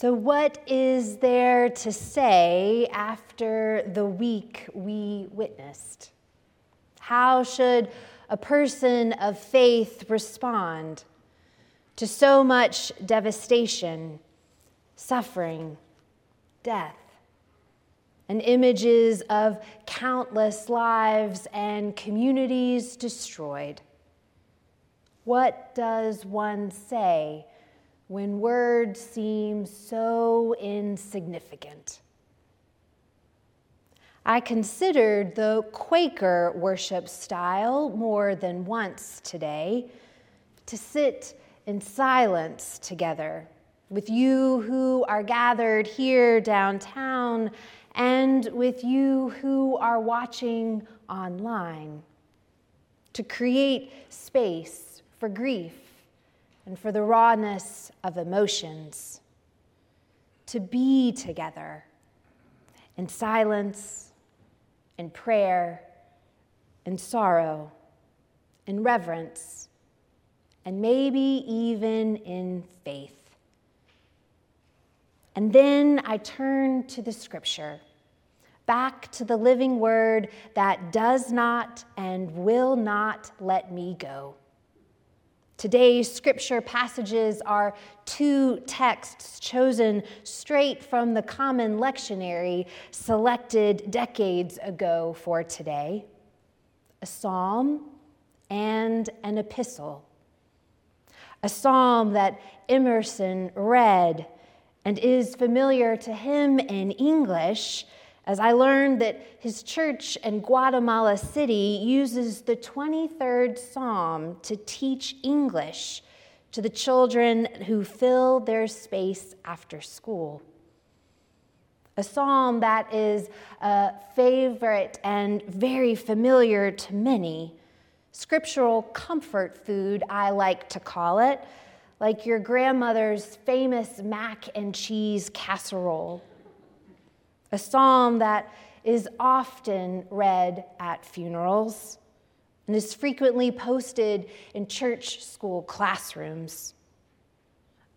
So, what is there to say after the week we witnessed? How should a person of faith respond to so much devastation, suffering, death, and images of countless lives and communities destroyed? What does one say? When words seem so insignificant. I considered the Quaker worship style more than once today to sit in silence together with you who are gathered here downtown and with you who are watching online, to create space for grief and for the rawness of emotions, to be together in silence, in prayer, in sorrow, in reverence, and maybe even in faith. And then I turn to the scripture, back to the living word that does not and will not let me go. Today's scripture passages are two texts chosen straight from the common lectionary selected decades ago for today a psalm and an epistle. A psalm that Emerson read and is familiar to him in English as I learned that his church in Guatemala City uses the 23rd Psalm to teach English to the children who fill their space after school. A psalm that is a favorite and very familiar to many. Scriptural comfort food, I like to call it, like your grandmother's famous mac and cheese casserole a psalm that is often read at funerals and is frequently posted in church school classrooms.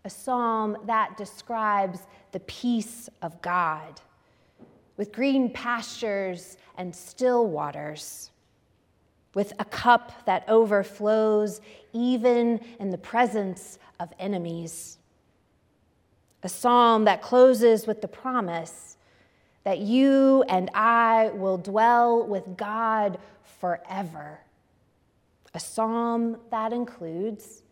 A psalm that describes the peace of God with green pastures and still waters, with a cup that overflows even in the presence of enemies. A psalm that closes with the promise that you and I will dwell with God forever. A psalm that includes,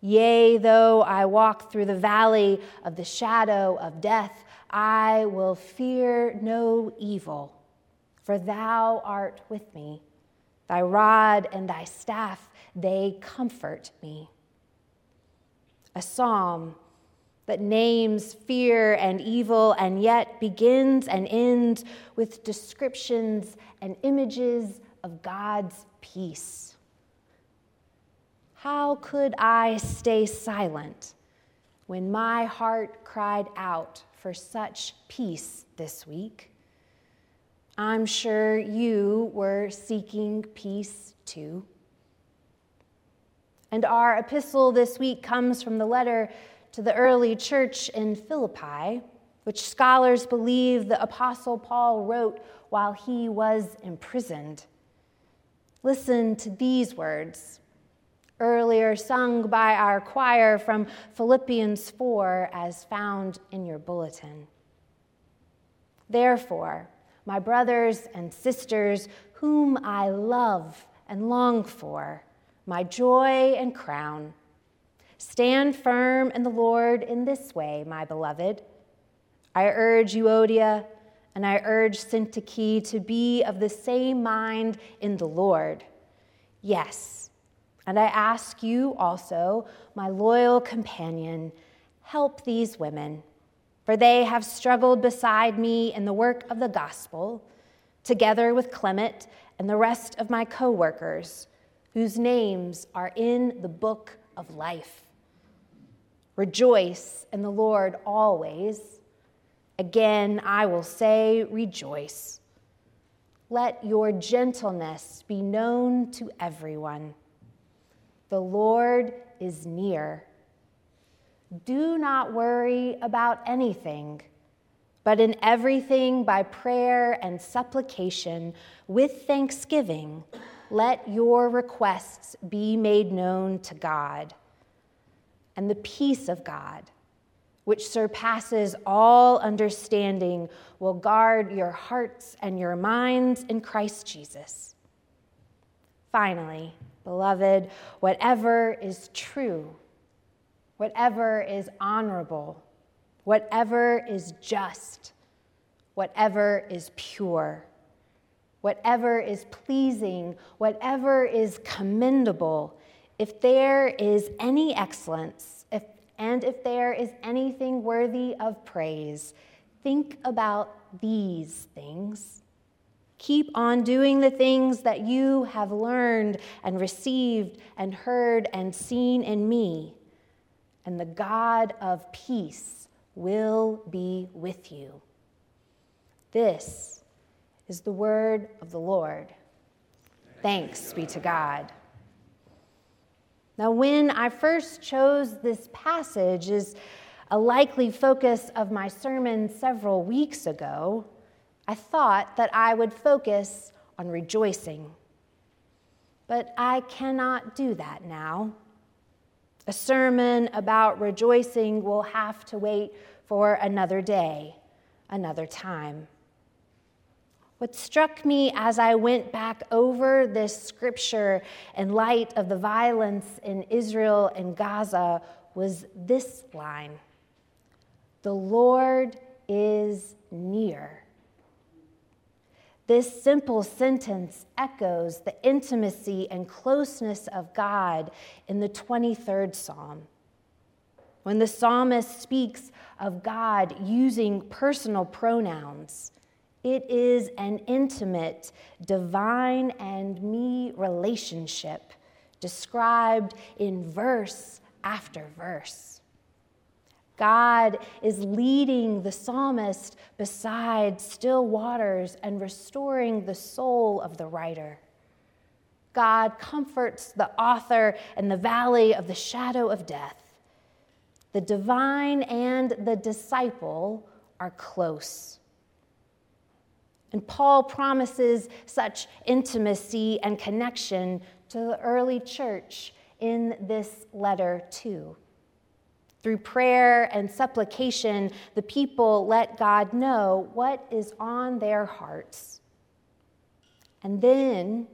Yea, though I walk through the valley of the shadow of death, I will fear no evil, for thou art with me. Thy rod and thy staff, they comfort me. A psalm that names fear and evil and yet begins and ends with descriptions and images of God's peace. How could I stay silent when my heart cried out for such peace this week? I'm sure you were seeking peace too. And our epistle this week comes from the letter to the early church in Philippi, which scholars believe the Apostle Paul wrote while he was imprisoned. Listen to these words, earlier sung by our choir from Philippians 4, as found in your bulletin. Therefore, my brothers and sisters, whom I love and long for, my joy and crown, Stand firm in the Lord in this way, my beloved. I urge Euodia and I urge Syntyche to be of the same mind in the Lord. Yes, and I ask you also, my loyal companion, help these women, for they have struggled beside me in the work of the gospel, together with Clement and the rest of my co workers, whose names are in the book of life. Rejoice in the Lord always. Again, I will say, rejoice. Let your gentleness be known to everyone. The Lord is near. do not worry about anything, but in everything by prayer and supplication with thanksgiving, let your requests be made known to God. And the peace of God, which surpasses all understanding, will guard your hearts and your minds in Christ Jesus. Finally, beloved, whatever is true, whatever is honorable, whatever is just, whatever is pure, whatever is pleasing, whatever is commendable, if there is any excellence, if, and if there is anything worthy of praise, think about these things. Keep on doing the things that you have learned and received and heard and seen in me and the God of peace will be with you. This is the word of the Lord. Thanks be to God. Now, when I first chose this passage as a likely focus of my sermon several weeks ago, I thought that I would focus on rejoicing. But I cannot do that now. A sermon about rejoicing will have to wait for another day, another time. What struck me as I went back over this scripture in light of the violence in Israel and Gaza was this line The Lord is near. This simple sentence echoes the intimacy and closeness of God in the 23rd Psalm. When the psalmist speaks of God using personal pronouns, it is an intimate, divine, and me relationship described in verse after verse. God is leading the psalmist beside still waters and restoring the soul of the writer. God comforts the author in the valley of the shadow of death. The divine and the disciple are close. And Paul promises such intimacy and connection to the early church in this letter, too. Through prayer and supplication, the people let God know what is on their hearts. And then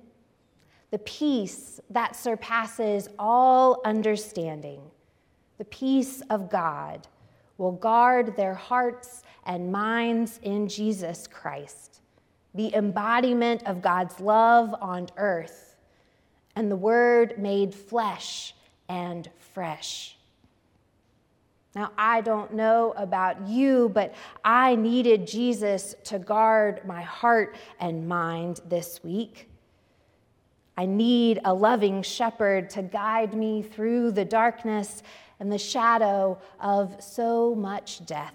the peace that surpasses all understanding, the peace of God, will guard their hearts and minds in Jesus Christ, the embodiment of God's love on earth, and the Word made flesh and fresh. Now, I don't know about you, but I needed Jesus to guard my heart and mind this week. I need a loving shepherd to guide me through the darkness and the shadow of so much death.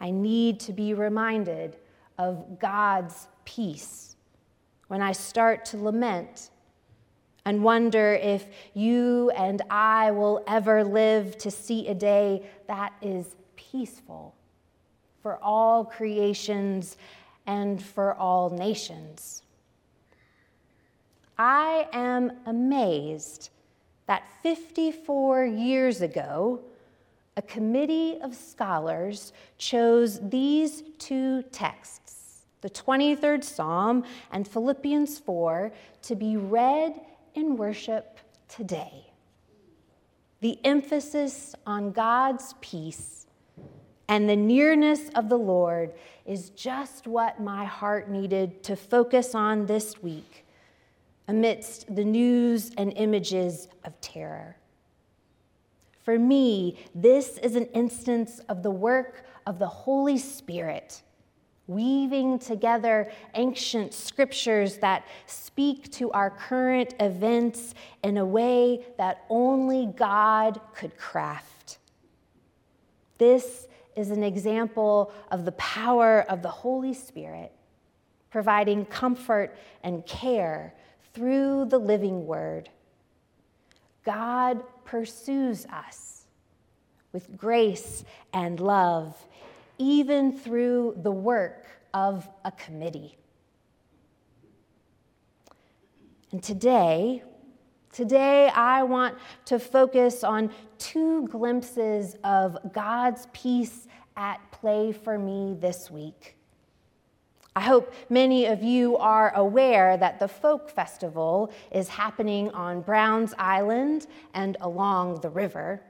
I need to be reminded of God's peace when I start to lament and wonder if you and I will ever live to see a day that is peaceful for all creations and for all nations. I am amazed that 54 years ago, a committee of scholars chose these two texts, the 23rd Psalm and Philippians 4, to be read in worship today. The emphasis on God's peace and the nearness of the Lord is just what my heart needed to focus on this week amidst the news and images of terror. For me, this is an instance of the work of the Holy Spirit weaving together ancient scriptures that speak to our current events in a way that only God could craft. This is an example of the power of the Holy Spirit providing comfort and care through the living word. God pursues us with grace and love, even through the work of a committee. And today, today I want to focus on two glimpses of God's peace at play for me this week. I hope many of you are aware that the Folk Festival is happening on Browns Island and along the river.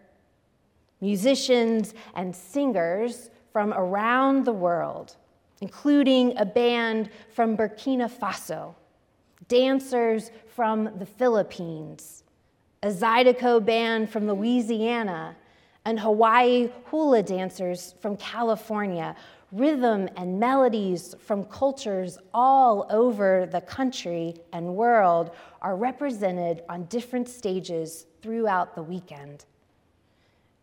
Musicians and singers from around the world, including a band from Burkina Faso, dancers from the Philippines, a Zydeco band from Louisiana, and Hawaii hula dancers from California rhythm and melodies from cultures all over the country and world are represented on different stages throughout the weekend.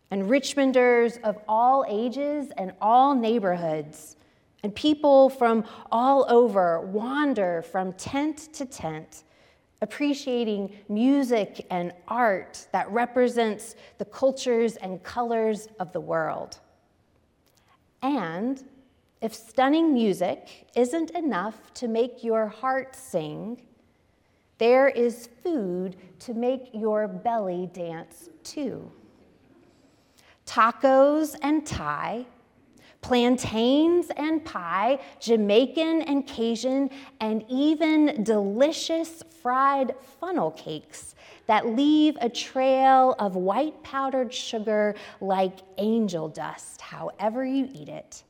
And Richmonders of all ages and all neighborhoods, and people from all over wander from tent to tent, appreciating music and art that represents the cultures and colors of the world. And if stunning music isn't enough to make your heart sing, there is food to make your belly dance too. Tacos and Thai, plantains and pie, Jamaican and Cajun, and even delicious fried funnel cakes that leave a trail of white powdered sugar like angel dust, however you eat it.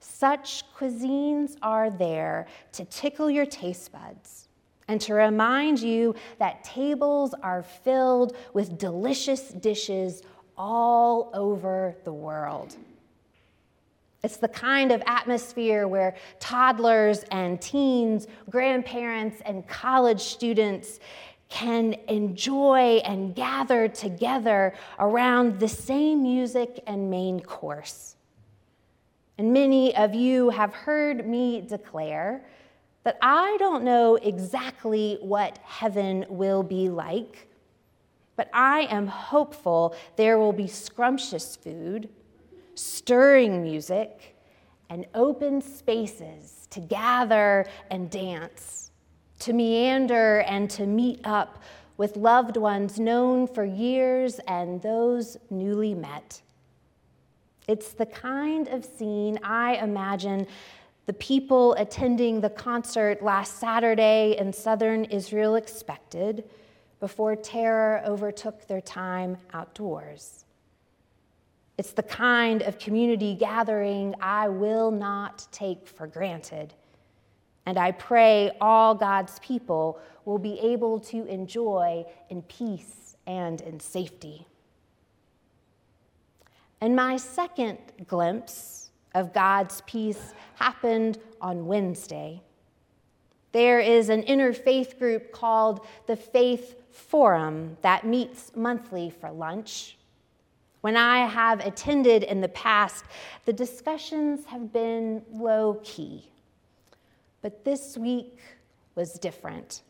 Such cuisines are there to tickle your taste buds and to remind you that tables are filled with delicious dishes all over the world. It's the kind of atmosphere where toddlers and teens, grandparents and college students can enjoy and gather together around the same music and main course. And many of you have heard me declare that I don't know exactly what heaven will be like, but I am hopeful there will be scrumptious food, stirring music, and open spaces to gather and dance, to meander and to meet up with loved ones known for years and those newly met. It's the kind of scene I imagine the people attending the concert last Saturday in southern Israel expected before terror overtook their time outdoors. It's the kind of community gathering I will not take for granted. And I pray all God's people will be able to enjoy in peace and in safety. And my second glimpse of God's peace happened on Wednesday. There is an interfaith group called the Faith Forum that meets monthly for lunch. When I have attended in the past, the discussions have been low key. But this week was different.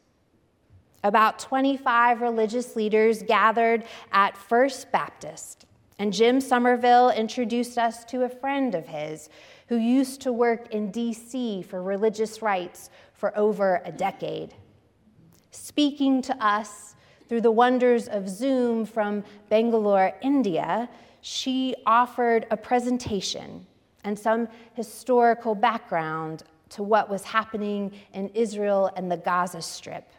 About 25 religious leaders gathered at First Baptist and Jim Somerville introduced us to a friend of his who used to work in DC for religious rights for over a decade. Speaking to us through the wonders of Zoom from Bangalore, India, she offered a presentation and some historical background to what was happening in Israel and the Gaza Strip,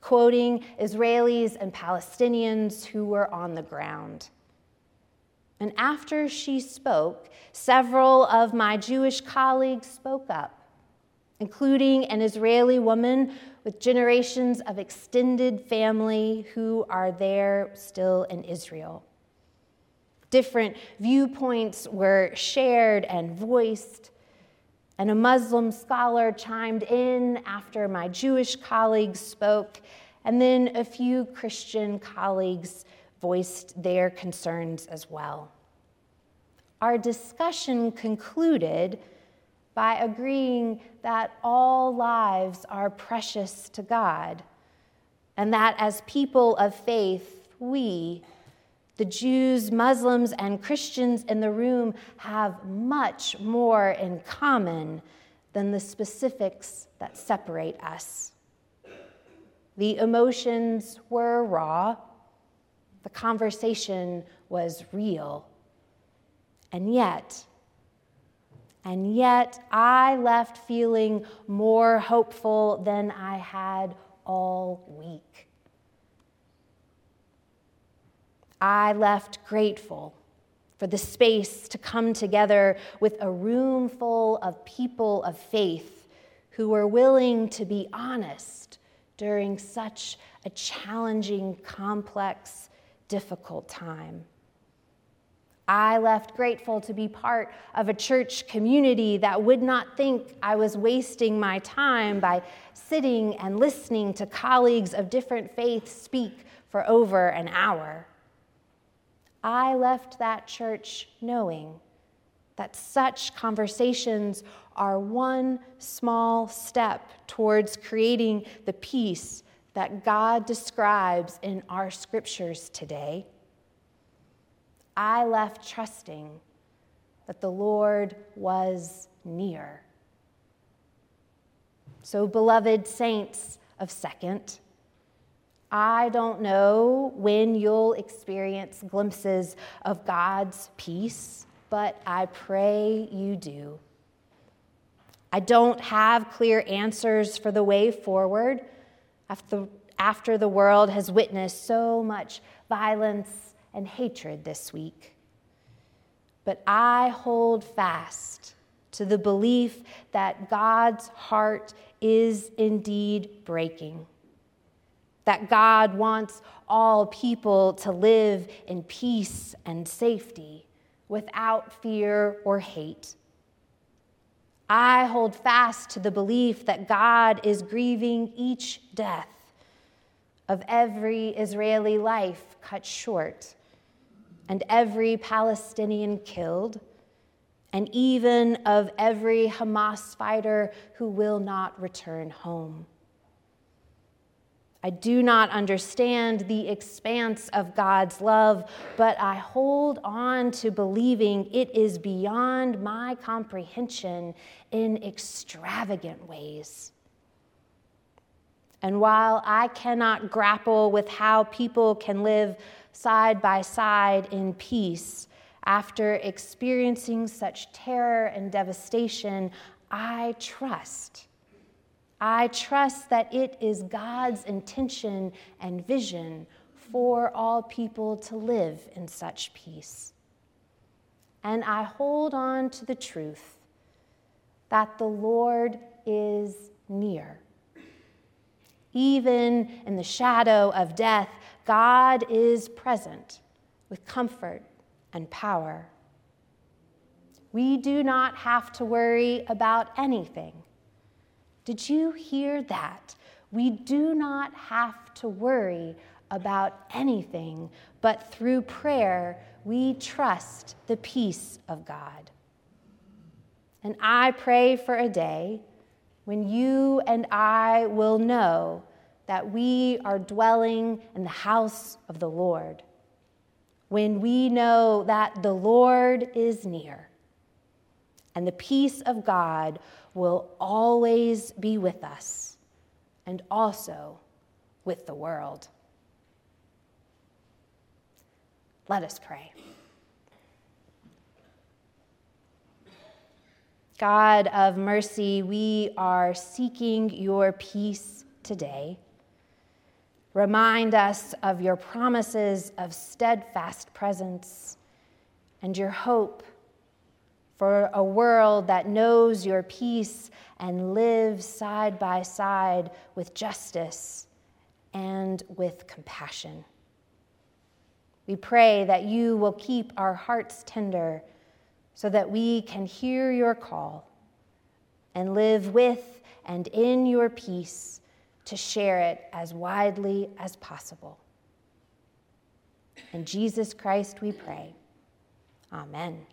quoting Israelis and Palestinians who were on the ground. And after she spoke, several of my Jewish colleagues spoke up, including an Israeli woman with generations of extended family who are there still in Israel. Different viewpoints were shared and voiced, and a Muslim scholar chimed in after my Jewish colleagues spoke, and then a few Christian colleagues voiced their concerns as well. Our discussion concluded by agreeing that all lives are precious to God, and that as people of faith, we, The Jews, Muslims, and Christians in the room have much more in common than the specifics that separate us. The emotions were raw, the conversation was real. And yet, and yet I left feeling more hopeful than I had all week. I left grateful for the space to come together with a room full of people of faith who were willing to be honest during such a challenging, complex, difficult time. I left grateful to be part of a church community that would not think I was wasting my time by sitting and listening to colleagues of different faiths speak for over an hour. I left that church knowing that such conversations are one small step towards creating the peace that God describes in our scriptures today. I left trusting that the Lord was near. So, beloved saints of Second, I don't know when you'll experience glimpses of God's peace, but I pray you do. I don't have clear answers for the way forward after, after the world has witnessed so much violence and hatred this week. But I hold fast to the belief that God's heart is indeed breaking that God wants all people to live in peace and safety without fear or hate. I hold fast to the belief that God is grieving each death of every Israeli life cut short, and every Palestinian killed, and even of every Hamas fighter who will not return home. I do not understand the expanse of God's love, but I hold on to believing it is beyond my comprehension in extravagant ways. And while I cannot grapple with how people can live side by side in peace after experiencing such terror and devastation, I trust I trust that it is God's intention and vision for all people to live in such peace. And I hold on to the truth that the Lord is near. Even in the shadow of death, God is present with comfort and power. We do not have to worry about anything did you hear that? We do not have to worry about anything, but through prayer, we trust the peace of God. And I pray for a day when you and I will know that we are dwelling in the house of the Lord, when we know that the Lord is near, and the peace of God will always be with us and also with the world. Let us pray. God of mercy, we are seeking your peace today. Remind us of your promises of steadfast presence and your hope for a world that knows your peace and lives side by side with justice and with compassion. We pray that you will keep our hearts tender so that we can hear your call and live with and in your peace to share it as widely as possible. In Jesus Christ we pray. Amen.